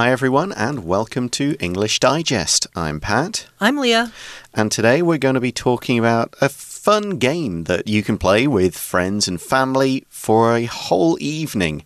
Hi, everyone, and welcome to English Digest. I'm Pat. I'm Leah. And today we're going to be talking about a fun game that you can play with friends and family for a whole evening.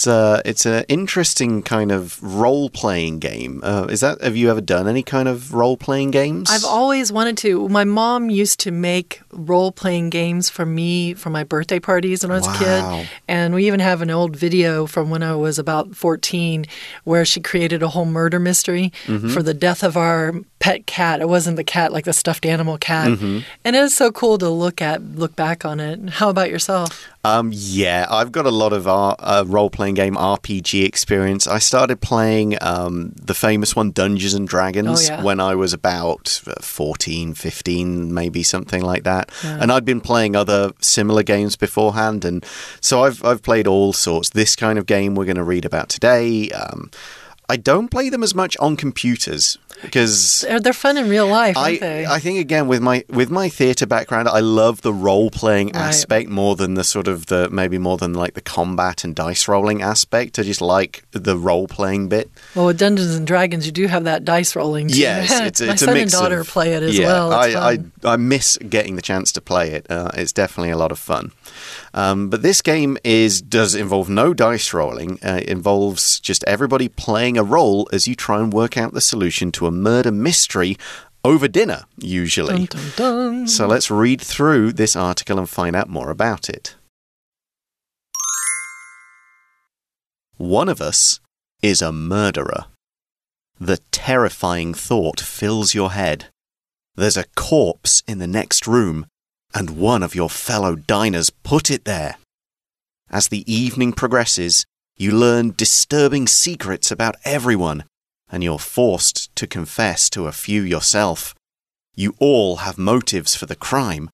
It's a it's an interesting kind of role playing game. Uh, is that have you ever done any kind of role playing games? I've always wanted to. My mom used to make role playing games for me for my birthday parties when I was Wow. a kid, and we even have an old video from when I was about fourteen where she created a whole murder mystery Mm-hmm. for the death of our pet cat. It wasn't the cat like the stuffed animal cat, Mm-hmm. and it was so cool to look at, look back on it. How about yourself? Um, yeah, I've got a lot of uh, uh, role playing game RPG experience. I started playing um, the famous one, Dungeons and Dragons, Oh, yeah. when I was about uh, 14, 15, maybe something like that. And I'd been playing other similar games beforehand. And so I've, I've played all sorts. This kind of game we're going to read about today. Um, I don't play them as much on computers because They're, they're fun in real life, aren't I, they? I think again with my with my theatre background, I love the role playing Right. aspect more than the sort of the maybe more than like the combat and dice rolling aspect. I just like the role playing bit. well, with Dungeons and Dragons, you do have that dice rolling. Too. Yes, it's, my it's son and daughter of- play it as yeah, well. It's I, I. I miss getting the chance to play it. Uh, it's definitely a lot of fun. Um, but this game is does involve no dice rolling. Uh, it involves just everybody playing a role as you try and work out the solution to a murder mystery over dinner, usually. Dun, dun, dun. So let's read through this article and find out more about it. One of us is a murderer. The terrifying thought fills your head. There's a corpse in the next room, and one of your fellow diners put it there. As the evening progresses, you learn disturbing secrets about everyone, and you're forced to confess to a few yourself. You all have motives for the crime,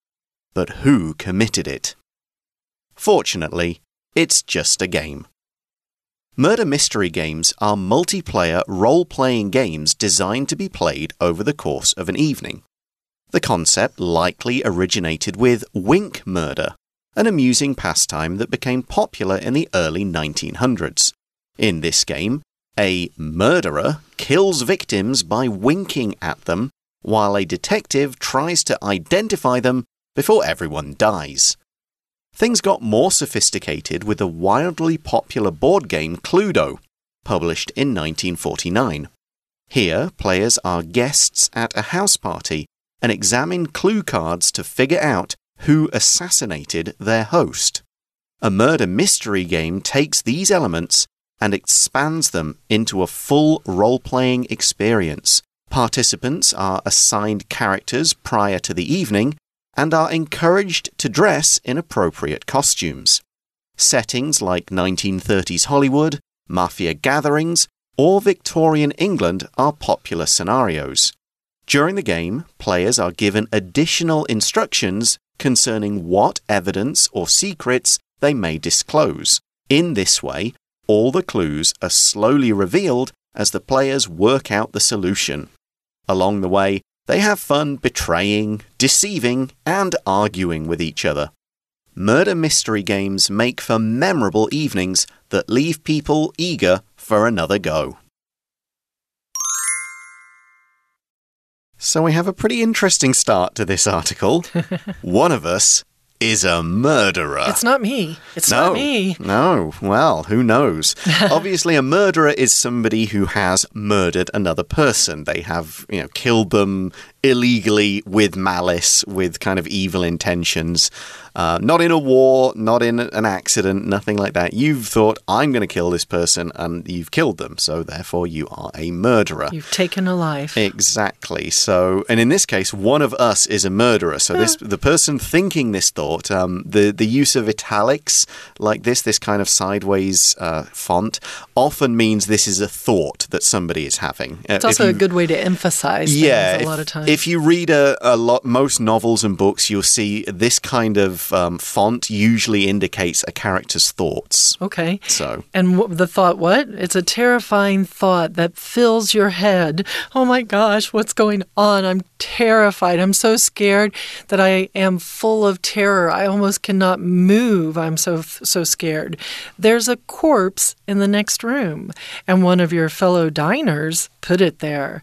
but who committed it? Fortunately, it's just a game. Murder mystery games are multiplayer role playing games designed to be played over the course of an evening. The concept likely originated with wink murder, an amusing pastime that became popular in the early 1900s. In this game, a murderer kills victims by winking at them, while a detective tries to identify them before everyone dies. Things got more sophisticated with the wildly popular board game Cluedo, published in 1949. Here, players are guests at a house party and examine clue cards to figure out who assassinated their host. A murder mystery game takes these elements and expands them into a full role playing experience. Participants are assigned characters prior to the evening and are encouraged to dress in appropriate costumes. Settings like 1930s Hollywood, mafia gatherings, or Victorian England are popular scenarios. During the game, players are given additional instructions concerning what evidence or secrets they may disclose. In this way, all the clues are slowly revealed as the players work out the solution. Along the way, they have fun betraying, deceiving, and arguing with each other. Murder mystery games make for memorable evenings that leave people eager for another go. So we have a pretty interesting start to this article. One of us is a murderer. It's not me. It's no, not me. No. Well, who knows? Obviously, a murderer is somebody who has murdered another person. They have, you know, killed them illegally with malice, with kind of evil intentions. Uh, not in a war, not in an accident, nothing like that. You've thought, I'm going to kill this person, and you've killed them. So, therefore, you are a murderer. You've taken a life. Exactly. So, and in this case, one of us is a murderer. So, this the person thinking this thought, um, the the use of italics like this, this kind of sideways uh, font, often means this is a thought that somebody is having. Uh, It's also a good way to emphasize yeah, things a if, lot of times. If you read a, a lot, most novels and books, you'll see this kind of um, font usually indicates a character's thoughts. Okay. So, And the thought, what? It's a terrifying thought that fills your head. Oh my gosh, what's going on? I'm terrified. I'm so scared that I am full of terror. I almost cannot move. I'm so so scared. There's a corpse in the next room, and one of your fellow diners put it there.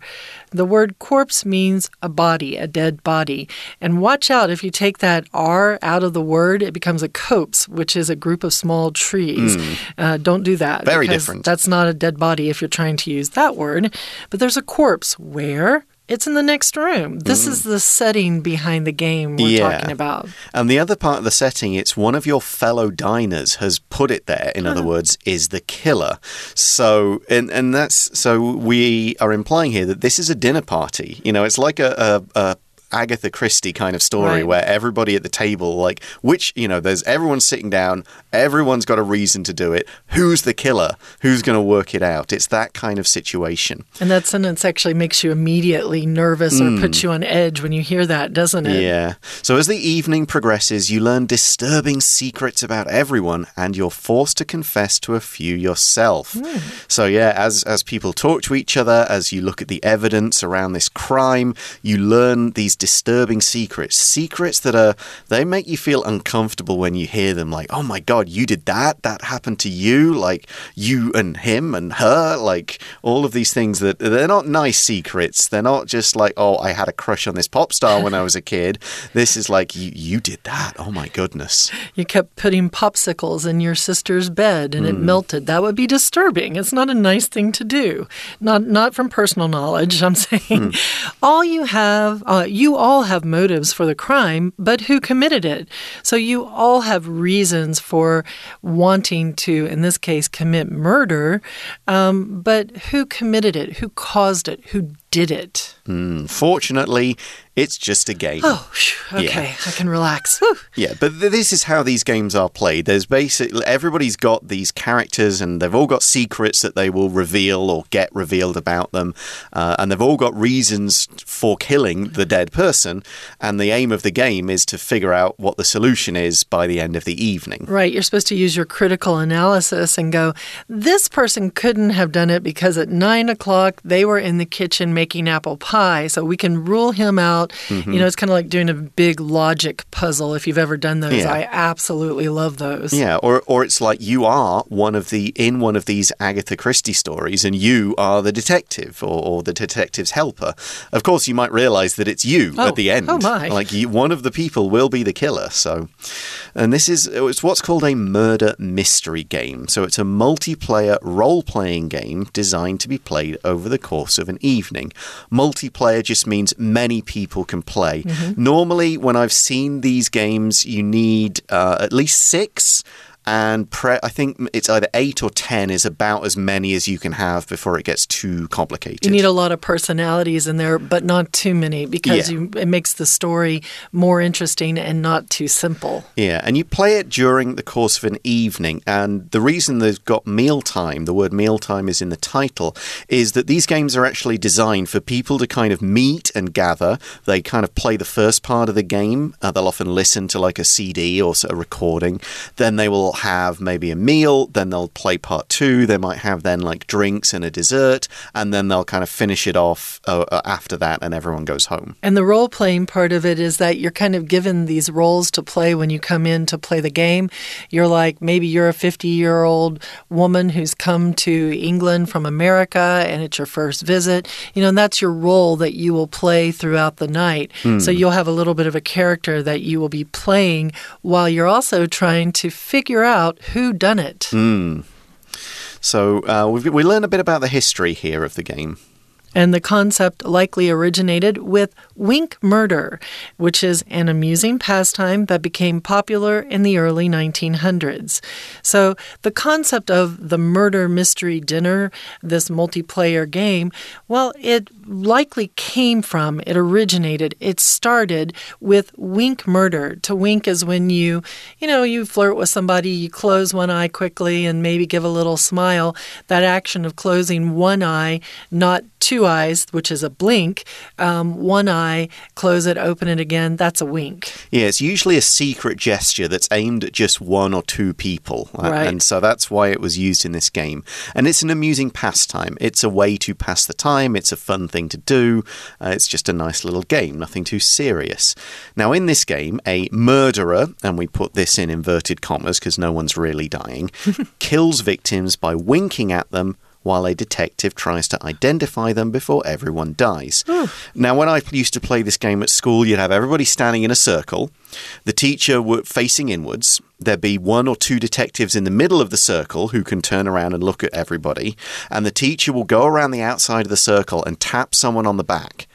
The word corpse means a body, a dead body. And watch out if you take that R out of the word, it becomes a copse, which is a group of small trees. Uh, don't do that. Very different. That's not a dead body if you're trying to use that word. But there's a corpse. Where? It's in the next room. This is the setting behind the game we're Hmm. Yeah. talking about. and the other part of the setting, it's one of your fellow diners has put it there. In other words, is the killer. So, and and that's so we are implying here that this is a dinner party. You know, it's like a. a, a Agatha Christie kind of story Right. where everybody at the table, like, which, you know, there's everyone's sitting down, everyone's got a reason to do it. Who's the killer? Who's going to work it out? It's that kind of situation. And that sentence actually makes you immediately nervous or puts you on edge when you hear that, doesn't it? Hmm. Yeah. So as the evening progresses, you learn disturbing secrets about everyone and you're forced to confess to a few yourself. So yeah, as as people talk to each other, as you look at the evidence around this crime, you learn these disturbing secrets. Secrets that are they make you feel uncomfortable when you hear them like, "Oh my god, you did that? That happened to you?" Like you and him and her, like all of these things that they're not nice secrets. They're not just like, "Oh, I had a crush on this pop star when I was a kid." This is like, "You you did that? Oh my goodness." You kept putting popsicles in your sister's bed and it Hmm. melted. That would be disturbing. It's not a nice thing to do. Not not from personal knowledge. I'm saying all you have, uh, you all have motives for the crime, but who committed it? So you all have reasons for wanting to, in this case, commit murder. Um, but who committed it? Who caused it? Who did it? Hmm. Fortunately, it's just a game. Oh, okay, I can relax. Whew. Yeah, but th this is how these games are played. There's basically everybody's got these characters, and they've all got secrets that they will reveal or get revealed about them, uh, and they've all got reasons for killing the dead person. And the aim of the game is to figure out what the solution is by the end of the evening. Right. You're supposed to use your critical analysis and go, this person couldn't have done it because at nine o'clock they were in the kitchen making apple pie. So we can rule him out. Mm-hmm. You know, it's kind of like doing a big logic puzzle if you've ever done those. Yeah. I absolutely love those. Yeah, or or it's like you are one of the in one of these Agatha Christie stories, and you are the detective or, or the detective's helper. Of course, you might realize that it's you Oh, at the end. oh my. Like you, one of the people will be the killer. So, and this is it's what's called a murder mystery game. So it's a multiplayer role playing game designed to be played over the course of an evening. Multiplayer just means many people can play. Mm-hmm. Normally, when I've seen these games, you need uh, at least six. And pre- I think it's either eight or ten is about as many as you can have before it gets too complicated. You need a lot of personalities in there, but not too many because Yeah. you, it makes the story more interesting and not too simple. Yeah, and you play it during the course of an evening. And the reason they've got mealtime, the word mealtime is in the title, is that these games are actually designed for people to kind of meet and gather. They kind of play the first part of the game. Uh, they'll often listen to like a CD or a recording. Then they will have maybe a meal. Then they'll play part two. They might have then like drinks and a dessert. And then they'll kind of finish it off uh, uh, after that, and everyone goes home. And the role playing part of it is that you're kind of given these roles to play when you come in to play the game. You're like, maybe you're a 50 year old woman who's come to England from America and it's your first visit. You know, and that's your role that you will play throughout the night. So you'll have a little bit of a character that you will be playing while you're also trying to figure out who done it. So uh, we've, we learn a bit about the history here of the game. And the concept likely originated with wink murder, which is an amusing pastime that became popular in the early 1900s. So, the concept of the murder mystery dinner, this multiplayer game, well, it likely came from, it originated, it started with wink murder. To wink is when you, you know, you flirt with somebody, you close one eye quickly and maybe give a little smile. That action of closing one eye, not two eyes, which is a blink. Um, one eye, close it, open it again. That's a wink. Yeah, it's usually a secret gesture that's aimed at just one or two people. uh, Right. And so that's why it was used in this game. And it's an amusing pastime. It's a way to pass the time, it's a fun thing to do. Uh, it's just a nice little game, nothing too serious. Now, in this game, a murderer, and we put this in inverted commas because no one's really dying, kills victims by winking at them. While a detective tries to identify them before everyone dies. Hmm. Now, when I used to play this game at school, you'd have everybody standing in a circle, the teacher would facing inwards. There'd be one or two detectives in the middle of the circle who can turn around and look at everybody, and the teacher will go around the outside of the circle and tap someone on the back,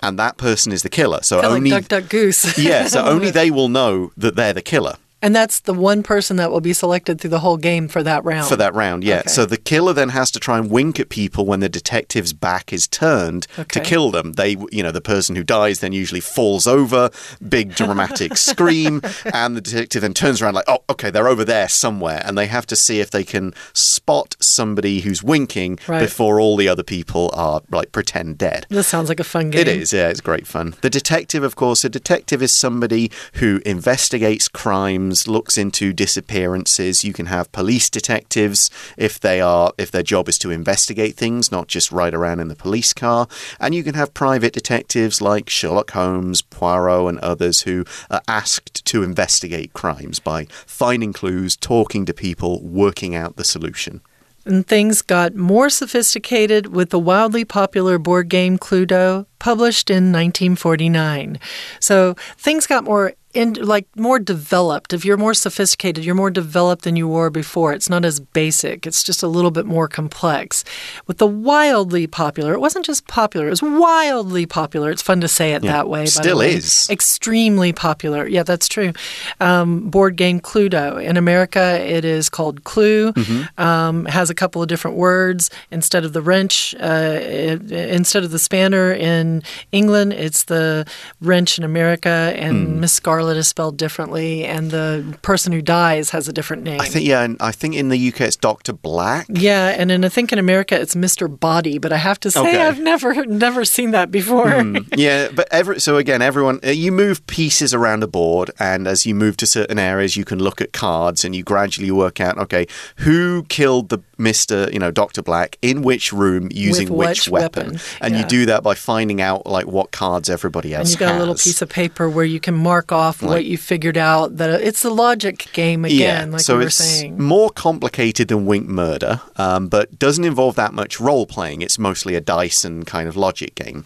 and that person is the killer. So Kind only like Duck Duck Goose. yeah, so only they will know that they're the killer. And that's the one person that will be selected through the whole game for that round. For that round, yeah. Okay. So the killer then has to try and wink at people when the detective's back is turned to kill them. They, you know, the person who dies then usually falls over, big dramatic scream, and the detective then turns around like, oh, okay, they're over there somewhere, and they have to see if they can spot somebody who's winking Right. before all the other people are like pretend dead. This sounds like a fun game. It is, yeah, it's great fun. The detective, of course, a detective is somebody who investigates crimes, looks into disappearances. You can have police detectives if they are if their job is to investigate things, not just ride around in the police car. And you can have private detectives like Sherlock Holmes, Poirot, and others who are asked to investigate crimes by finding clues, talking to people, working out the solution. And things got more sophisticated with the wildly popular board game Cluedo, published in 1949. So things got more in, like more developed. If you're more sophisticated, you're more developed than you were before. It's not as basic. It's just a little bit more complex. With the wildly popular, it wasn't just popular. It was wildly popular. It's fun to say it that way. Still way. is. extremely popular. Yeah, that's true. Um, board game Cluedo in America, it is called Clue. Mm-hmm. Um, has a couple of different words instead of the wrench. Uh, it- instead of the spanner in England, it's the wrench in America, Hmm. and Miss Scarlet is spelled differently, and the person who dies has a different name. I think, yeah, and I think in the UK it's Dr. Black. yeah, and then I think in America it's Mr. Body, but I have to say Okay. I've never never seen that before. yeah, but every so again, everyone uh, you move pieces around a board, and as you move to certain areas, you can look at cards, and you gradually work out, okay, who killed the Mister, you know, Doctor Black in which room using With which weapon, weapon, and you do that by finding out like what cards everybody else And you've got has. a little piece of paper where you can mark off what you figured out. That it's the logic game again, like so we were it's saying. more complicated than Wink Murder, um, but doesn't involve that much role playing. It's mostly a dice and kind of logic game.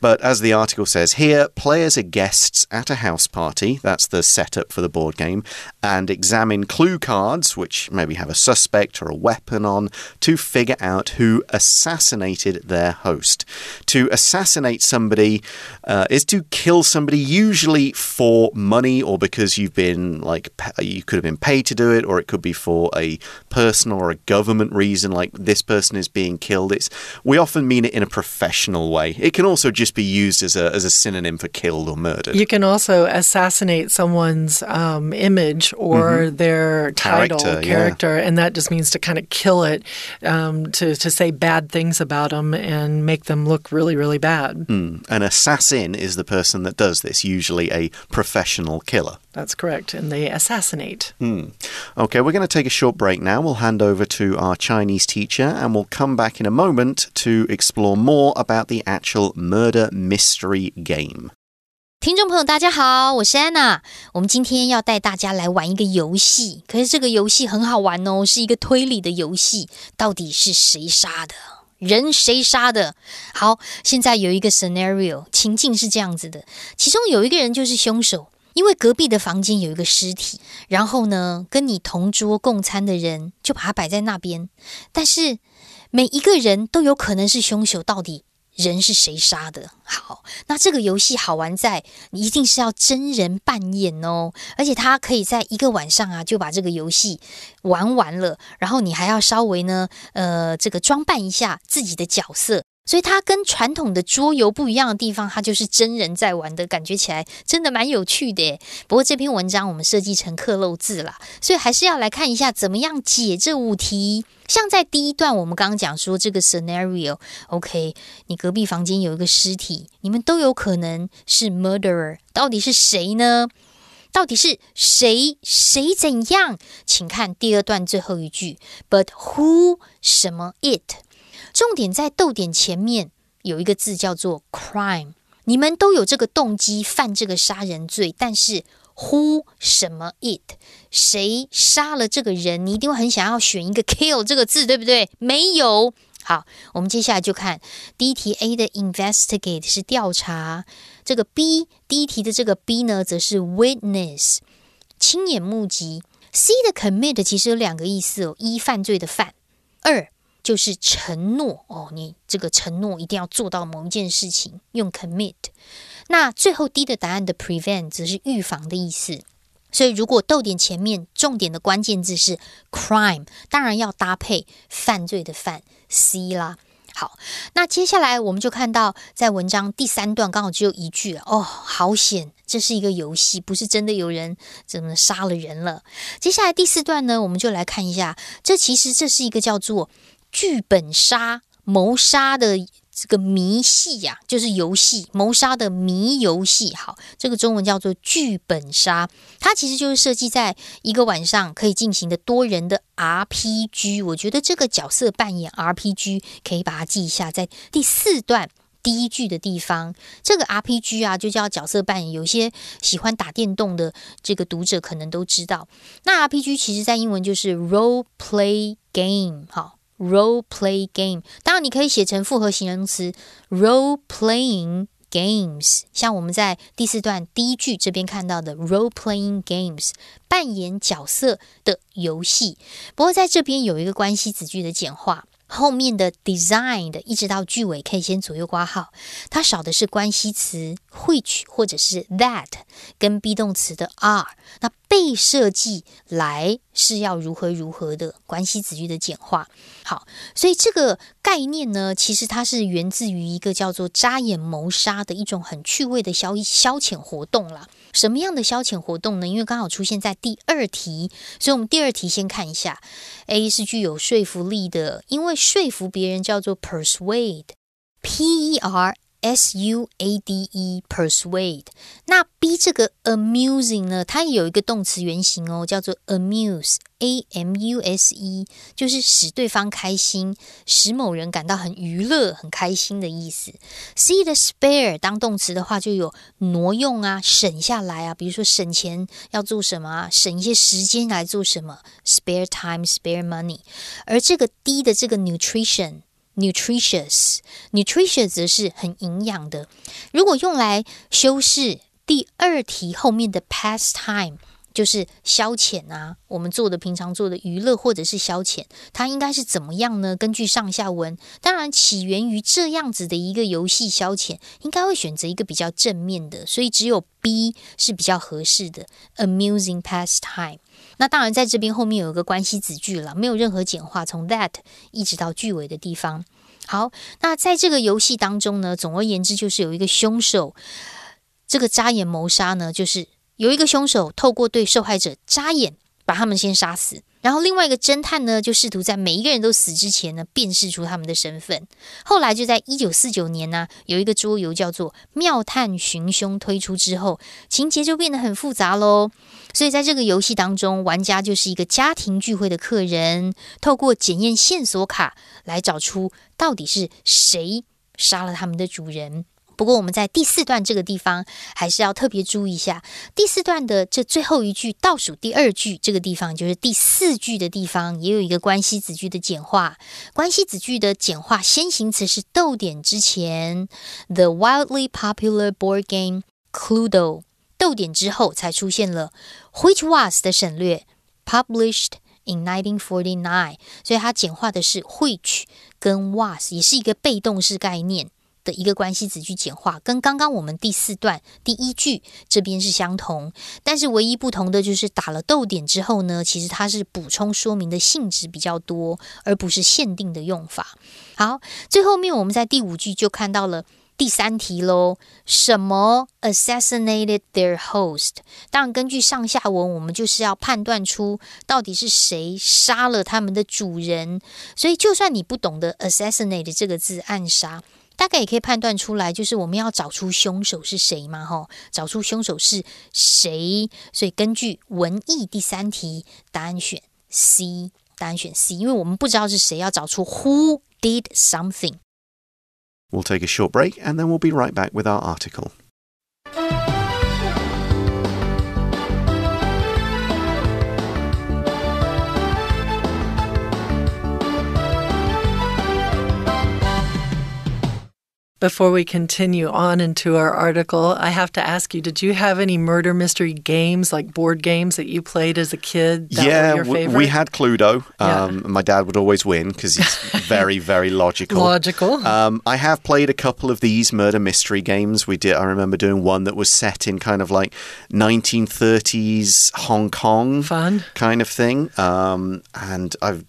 But as the article says here, players are guests at a house party. That's the setup for the board game, and examine clue cards, which maybe have a suspect or a weapon on, to figure out who assassinated their host. To assassinate somebody uh, is to kill somebody, usually for money or because you've been like you could have been paid to do it, or it could be for a personal or a government reason, like this person is being killed. It's we often mean it in a professional way. It can also just be used as a as a synonym for killed or murdered. You can also assassinate someone's um, image or their title, Mm-hmm. Character, yeah. character, and that just means to kind of kill it, um, to to say bad things about them and make them look really, really bad. An assassin is the person that does this, usually a professional killer. That's correct, and they assassinate. Okay, we're going to take a short break now. We'll hand over to our Chinese teacher and we'll come back in a moment to explore more about the actual murder mystery game. 听众朋友，大家好，我是安娜。我们今天要带大家来玩一个游戏，可是这个游戏很好玩哦，是一个推理的游戏。到底是谁杀的？人谁杀的？好，现在有一个 scenario 情境是这样子的，其中有一个人就是凶手， 因为隔壁的房间有一个尸体，然后呢，跟你同桌共餐的人就把它摆在那边，但是每一个人都有可能是凶手，到底人是谁杀的？好，那这个游戏好玩在一定是要真人扮演哦，而且他可以在一个晚上啊就把这个游戏玩完了，然后你还要稍微呢，呃，这个装扮一下自己的角色。所以它跟传统的桌游不一样的地方，它就是真人在玩的感觉起来真的蛮有趣的。不过这篇文章我们设计成刻漏字啦，所以还是要来看一下怎么样解这五题。像在第一段，我们刚刚讲说这个 scenario，OK，你隔壁房间有一个尸体，你们都有可能是 murderer，到底是谁呢？到底是谁？谁怎样？请看第二段最后一句，But who 什么 it？重点在逗点前面有一个字叫做 crime。你们都有这个动机犯这个杀人罪，但是 who 什么 it？谁杀了这个人？你一定会很想要选一个 kill 这个字，对不对？没有。好，我们接下来就看第一题 A 的 investigate 是调查，这个 B 第一题的这个 B 呢，则是 witness 亲眼目击。C 的 commit 其实有两个意思哦，一犯罪的犯，二就是承诺哦，你这个承诺一定要做到某一件事情，用 commit。那最后 D 的答案的 prevent 则是预防的意思。所以，如果逗点前面重点的关键字是 crime，当然要搭配犯罪的犯 C 啦。好，那接下来我们就看到，在文章第三段刚好只有一句。哦，好险，这是一个游戏，不是真的有人怎么杀了人了。接下来第四段呢，我们就来看一下，这其实这是一个叫做剧本杀谋杀的。这个谜戏呀，就是游戏谋杀的谜游戏。好，这个中文叫做剧本杀，它其实就是设计在一个晚上可以进行的多人的 RPG。我觉得这个角色扮演 RPG 可以把它记一下，在第四段第一句的地方，这个 RPG 啊就叫角色扮演。有些喜欢打电动的这个读者可能都知道，那 RPG 其实在英文就是 Role Play Game。好。Role play game，当然你可以写成复合形容词，role playing games。像我们在第四段第一句这边看到的 role playing games，扮演角色的游戏。不过在这边有一个关系子句的简化。后面的 designed 一直到句尾可以先左右挂号，它少的是关系词 which 或者是 that 跟 be 动词的 are，那被设计来是要如何如何的关系子句的简化。好，所以这个概念呢，其实它是源自于一个叫做扎眼谋杀的一种很趣味的消消遣活动啦。什么样的消遣活动呢？因为刚好出现在第二题，所以我们第二题先看一下。A 是具有说服力的，因为说服别人叫做 persuade，P E R。S U A D E persuade，那 B 这个 amusing 呢？它也有一个动词原形哦，叫做 amuse，A M U S E，就是使对方开心，使某人感到很娱乐、很开心的意思。C 的 spare 当动词的话，就有挪用啊、省下来啊，比如说省钱要做什么啊，省一些时间来做什么，spare time，spare money。而这个 D 的这个 nutrition。Nutritious，nutritious 则是很营养的。如果用来修饰第二题后面的 pastime，就是消遣啊，我们做的平常做的娱乐或者是消遣，它应该是怎么样呢？根据上下文，当然起源于这样子的一个游戏消遣，应该会选择一个比较正面的，所以只有 B 是比较合适的，amusing pastime。那当然，在这边后面有一个关系子句了，没有任何简化，从 that 一直到句尾的地方。好，那在这个游戏当中呢，总而言之就是有一个凶手，这个扎眼谋杀呢，就是有一个凶手透过对受害者扎眼，把他们先杀死。然后另外一个侦探呢，就试图在每一个人都死之前呢，辨识出他们的身份。后来就在一九四九年呢，有一个桌游叫做《妙探寻凶》推出之后，情节就变得很复杂喽。所以在这个游戏当中，玩家就是一个家庭聚会的客人，透过检验线索卡来找出到底是谁杀了他们的主人。不过我们在第四段这个地方还是要特别注意一下，第四段的这最后一句倒数第二句这个地方，就是第四句的地方，也有一个关系子句的简化。关系子句的简化先行词是逗点之前，the wildly popular board game Cluedo，逗点之后才出现了 which was 的省略，published in 1949，所以它简化的是 which 跟 was，也是一个被动式概念。一个关系子句简化，跟刚刚我们第四段第一句这边是相同，但是唯一不同的就是打了逗点之后呢，其实它是补充说明的性质比较多，而不是限定的用法。好，最后面我们在第五句就看到了。第三题喽，什么 assassinated their host？当然，根据上下文，我们就是要判断出到底是谁杀了他们的主人。所以，就算你不懂得 assassinated 这个字，暗杀，大概也可以判断出来，就是我们要找出凶手是谁嘛？吼，找出凶手是谁。所以，根据文意，第三题答案选 C，答案选 C，因为我们不知道是谁，要找出 who did something。We'll take a short break and then we'll be right back with our article. Before we continue on into our article, I have to ask you: Did you have any murder mystery games, like board games, that you played as a kid? yeah, we had Cluedo. Um, yeah. My dad would always win because he's very, very logical. Logical. Um, I have played a couple of these murder mystery games. We did. I remember doing one that was set in kind of like 1930s Hong Kong, fun kind of thing. Um, and I've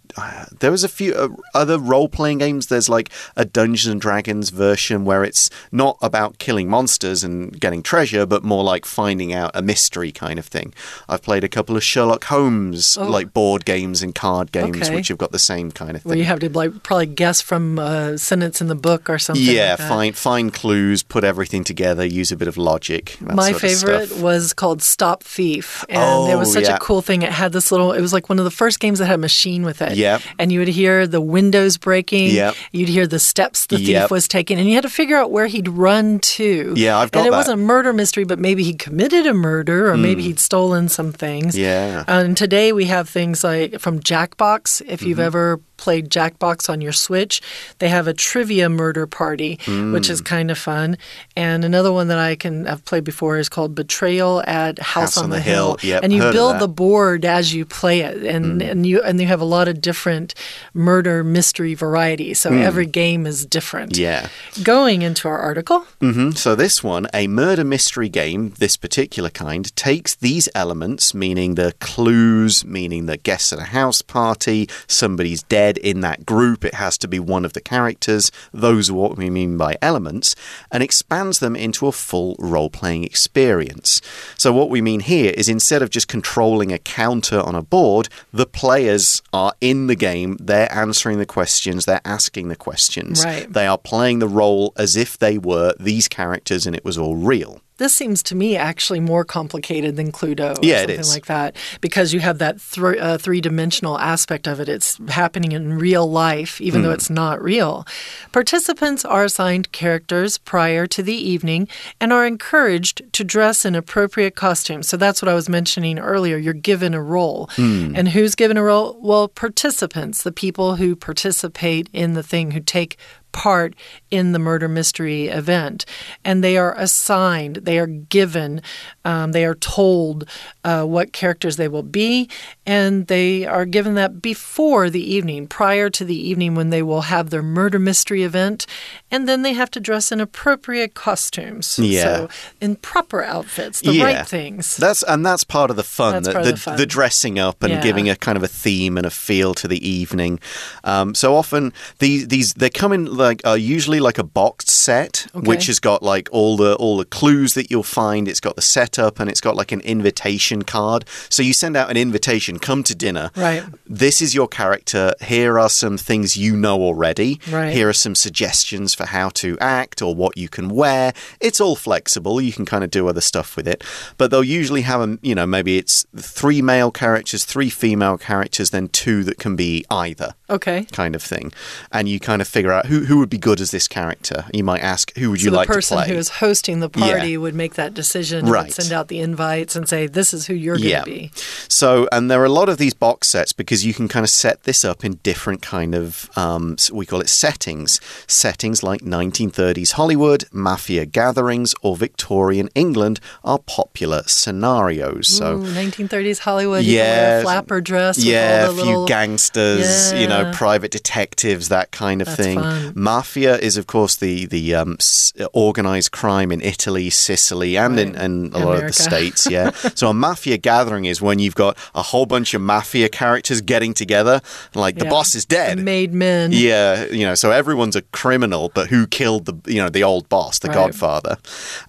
there was a few uh, other role playing games. There's like a Dungeons and Dragons version where it's not about killing monsters and getting treasure, but more like finding out a mystery kind of thing. I've played a couple of Sherlock Holmes oh. like board games and card games, okay. which have got the same kind of thing. Where you have to like probably guess from a sentence in the book or something. Yeah, like find find clues, put everything together, use a bit of logic. My favorite was called Stop Thief, and oh, it was oh, such yeah. a cool thing. It had this little. It was like one of the first games that had a machine with it. Yeah. And you would hear the windows breaking. Yep. You'd hear the steps the thief yep. was taking, and you had to figure out where he'd run to. Yeah, I've got And it that. wasn't a murder mystery, but maybe he committed a murder, or mm. maybe he'd stolen some things. Yeah. And today we have things like from Jackbox. If you've mm -hmm. ever played Jackbox on your Switch, they have a trivia murder party, mm. which is kind of fun. And another one that I can have played before is called Betrayal at House, House on, on, the, the Hill. Hill. Yep, and you build the board as you play it, and mm. and you and you have a lot of different murder mystery variety. So mm. every game is different. Yeah. Going into our article. -hmm. So this one, a murder mystery game, this particular kind, takes these elements, meaning the clues, meaning the guests at a house party, somebody's dead in that group. It has to be one of the characters. Those are what we mean by elements, and expands them into a full role playing experience. So, what we mean here is instead of just controlling a counter on a board, the players are in the game, they're answering the questions, they're asking the questions. Right. They are playing the role as if they were these characters and it was all real. This seems to me actually more complicated than Cluedo. yeah, something like that because you have that th uh, three dimensional aspect of it. It's happening in real life, even mm. though hmm. it's not real. Participants are assigned characters prior to the evening and are encouraged to dress in appropriate costumes. So that's what I was mentioning earlier. You're given a role. Mm. And who's given a role? Well, participants, the people who participate in the thing, who take part in the murder mystery event. And they are assigned, they are given, um, they are told uh, what characters they will be, and they are given that before the evening, prior to the evening when they will have their murder mystery event. And then they have to dress in appropriate costumes. Yeah. So, in proper outfits, the yeah. right things. That's And that's part of the fun, the, the, the, fun. the, dressing up and yeah. giving a kind of a theme and a feel to the evening. Um, so often, these, these they come in like uh, usually like a boxed set, okay. which has got like all the all the clues that you'll find. It's got the setup and it's got like an invitation card. So you send out an invitation, come to dinner. Right. This is your character. Here are some things you know already. Right. Here are some suggestions for how to act or what you can wear. It's all flexible. You can kind of do other stuff with it. But they'll usually have a, you know, maybe it's three male characters, three female characters, then two that can be either. Okay. Kind of thing. And you kind of figure out who, who would be good as this character. You might ask, who would so you like to play? the person who is hosting the party yeah. would make that decision. Right. Send out the invites and say, this is who you're going to yeah. be. So, and there are a lot of these box sets because you can kind of set this up in different kind of, um, we call it settings. Settings like 1930s Hollywood, mafia gatherings, or Victorian England are popular scenarios. So, Ooh, 1930s Hollywood, yeah, flapper dress. Yeah, a few little... gangsters, yeah. you know, private detectives, that kind of That's thing. Fun. Mafia is, of course, the the um, s- organized crime in Italy, Sicily, and in, Right. in a lot of the states. Yeah. so a mafia gathering is when you've got a whole bunch of mafia characters getting together. Like the Yeah. boss is dead. Made men. Yeah, you know, so everyone's a criminal, but who killed the, you know, the old boss, the Right. Godfather,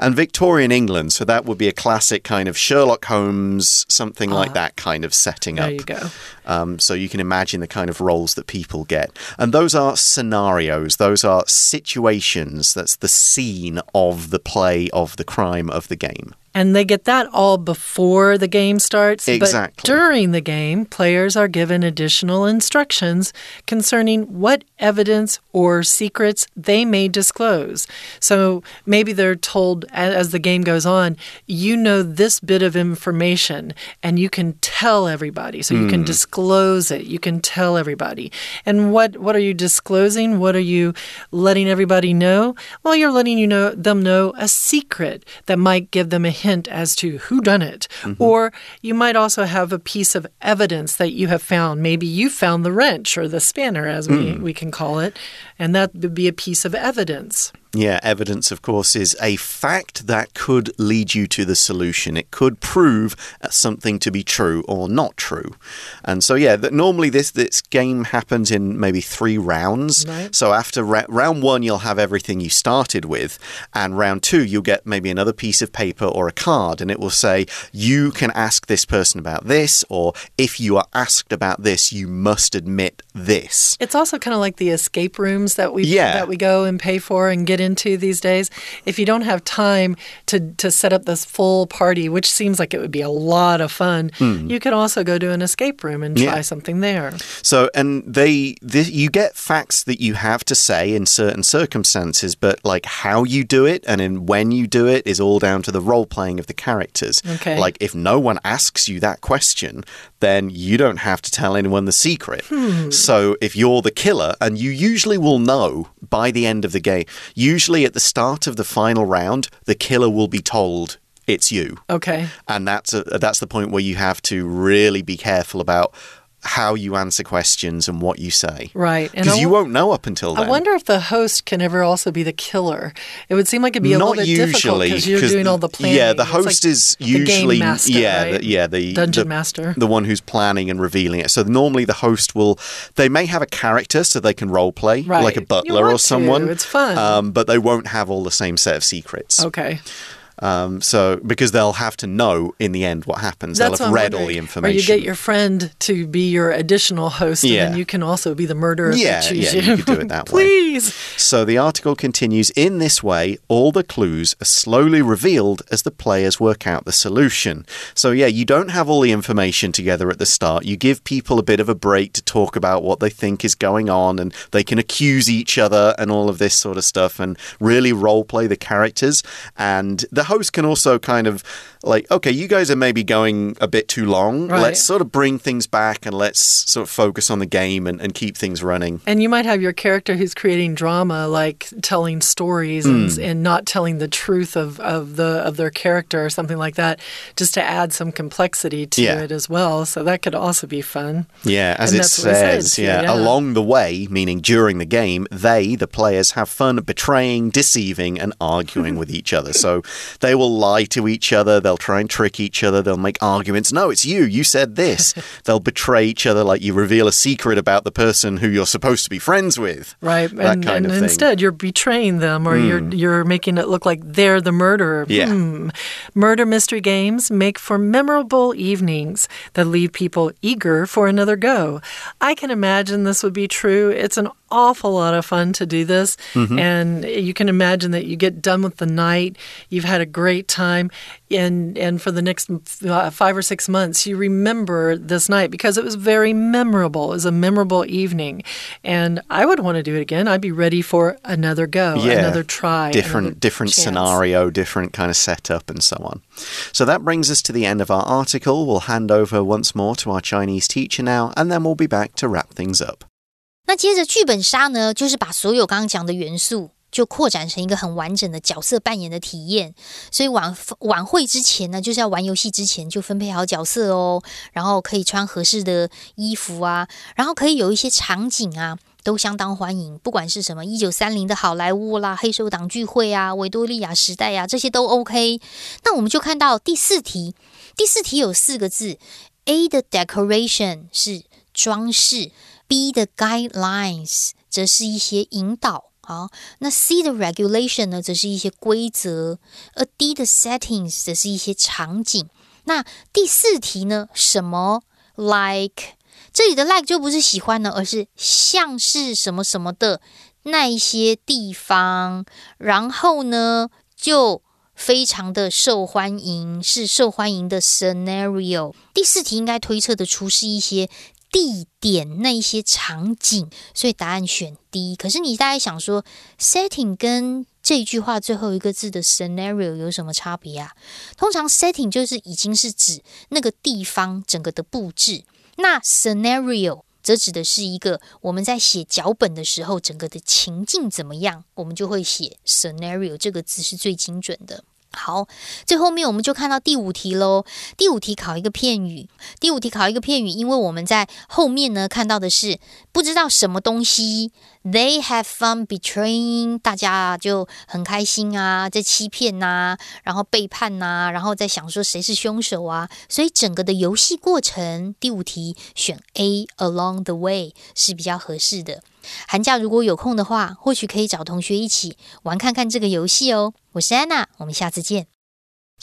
and Victorian England. So that would be a classic kind of Sherlock Holmes, something like that kind of setting There up. you go. Um, so you can imagine the kind of roles that people get, and those are scenarios. Those are situations. That's the scene of the play of the crime of the game. And they get that all before the game starts. Exactly. But during the game, players are given additional instructions concerning what evidence or secrets they may disclose. So maybe they're told as the game goes on, you know this bit of information and you can tell everybody. So you can hmm. disclose it. You can tell everybody. And what what are you disclosing? What are you letting everybody know? Well, you're letting you know them know a secret that might give them a hint as to who done it. Mm-hmm. Or you might also have a piece of evidence that you have found. Maybe you found the wrench or the spanner, as we, mm. we can call it, and that would be a piece of evidence. Yeah, evidence, of course, is a fact that could lead you to the solution. It could prove uh, something to be true or not true. And so, yeah, that normally this this game happens in maybe three rounds. Right. So after ra- round one, you'll have everything you started with, and round two, you'll get maybe another piece of paper or a card, and it will say you can ask this person about this, or if you are asked about this, you must admit this. It's also kind of like the escape rooms that we Yeah. that we go and pay for and get into these days. If you don't have time to to set up this full party, which seems like it would be a lot of fun, you could also go to an escape room and try Hmm. Yeah. something there. So, and they, this, you get facts that you have to say in certain circumstances, but like how you do it and in when you do it is all down to the role playing of the characters. Okay. Like if no one asks you that question, then you don't have to tell anyone the secret. So if you're the killer, and you usually will know by the end of the game, usually at the start of the final round, the killer will be told it's you Okay. and that's a, that's the point where you have to really be careful about how you answer questions and what you say. Right. Because you won't know up until then. I wonder if the host can ever also be the killer. It would seem like it'd be a Not little bit difficult because you're doing all the planning. Yeah, the host like is usually master, yeah, right? the, yeah, the Dungeon the- master. the one who's planning and revealing it. So normally the host will they may have a character so they can role play Right. like a butler or someone. to. It's fun. um, but they won't have all the same set of secrets. Okay. Um, so because they'll have to know in the end what happens. That's they'll have read all the information. Or you get your friend to be your additional host, Yeah. and then you can also be the murderer Yeah, yeah, you. you could do it that way. Please. So the article continues In this way, all the clues are slowly revealed as the players work out the solution. So, yeah, you don't have all the information together at the start. You give people a bit of a break to talk about what they think is going on, and they can accuse each other and all of this sort of stuff and really role play the characters. And the host can also kind of like, okay, you guys are maybe going a bit too long. Right. Let's sort of bring things back and let's sort of focus on the game and, and keep things running. And you might have your character who's creating drama, like telling stories and, Hmm. and not telling the truth of, of the of their character or something like that, just to add some complexity to Yeah. it as well. So that could also be fun. Yeah, as And it it says, says, yeah, yeah. along the way, meaning during the game, they, the players, have fun betraying, deceiving, and arguing with each other. So they will lie to each other, they'll try and trick each other, they'll make arguments. No, it's you, you said this. they'll betray each other, like you reveal a secret about the person who you're supposed to be friends with. Right. That and kind and of thing. Hmm. instead you're betraying them or you're you're making it look like they're the murderer. Yeah. Hmm. Murder mystery games make for memorable evenings that leave people eager for another go. I can imagine this would be true. It's an awful lot of fun to do this Mm-hmm. and you can imagine that you get done with the night, you've had a great time and and for the next uh, 5 or 6 months you remember this night because it was very memorable. It was a memorable evening and I would want to do it again. I'd be ready for another go, yeah, another try, different another different chance. scenario, different kind of setup, and so on. So that brings us to the end of our article. We'll hand over once more to our Chinese teacher now, and then we'll be back to wrap things up. 那接着剧本杀呢，就是把所有刚刚讲的元素。就扩展成一个很完整的角色扮演的体验，所以晚晚会之前呢，就是要玩游戏之前就分配好角色哦，然后可以穿合适的衣服啊，然后可以有一些场景啊，都相当欢迎，不管是什么一九三零的好莱坞啦、黑手党聚会啊、维多利亚时代啊，这些都 OK。那我们就看到第四题，第四题有四个字：A 的 decoration 是装饰，B 的 guidelines 则是一些引导。好，那 C 的 regulation 呢，则是一些规则；而 D 的 settings 则是一些场景。那第四题呢，什么 like？这里的 like 就不是喜欢呢，而是像是什么什么的那一些地方，然后呢就非常的受欢迎，是受欢迎的 scenario。第四题应该推测的出是一些地点那一些场景，所以答案选 D。可是你大概想说，setting 跟这句话最后一个字的 scenario 有什么差别啊？通常 setting 就是已经是指那个地方整个的布置。那 scenario 则指的是一个我们在写脚本的时候，整个的情境怎么样，我们就会写 scenario 这个字是最精准的。好，最后面我们就看到第五题喽。第五题考一个片语，第五题考一个片语，因为我们在后面呢看到的是不知道什么东西，they have fun betraying，大家就很开心啊，在欺骗呐，然后背叛呐，然后在想说谁是凶手啊，所以整个的游戏过程，第五题选 A along the way 是比较合适的。寒假如果有空的话，或许可以找同学一起玩看看这个游戏哦。我是安娜，我们下次见。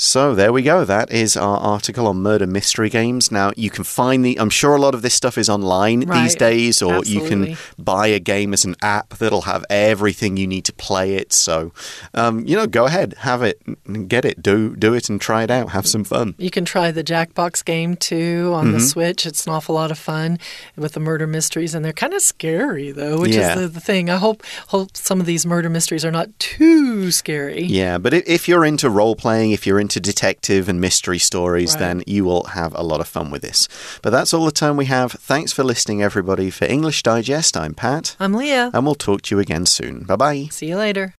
So there we go. That is our article on murder mystery games. Now you can find the. I'm sure a lot of this stuff is online these days, or you can buy a game as an app that'll have everything you need to play it. So, um, you know, go ahead, have it, get it, do do it, and try it out. Have some fun. You can try the Jackbox game too on Mm-hmm. the Switch. It's an awful lot of fun with the murder mysteries, and they're kind of scary though, which Yeah. is the, the thing. I hope hope some of these murder mysteries are not too scary. Yeah, but if you're into role playing, if you're into detective and mystery stories, Right. then you will have a lot of fun with this. But that's all the time we have. Thanks for listening, everybody. For English Digest, I'm Pat, I'm Leah. and we'll talk to you again soon. Bye bye. See you later.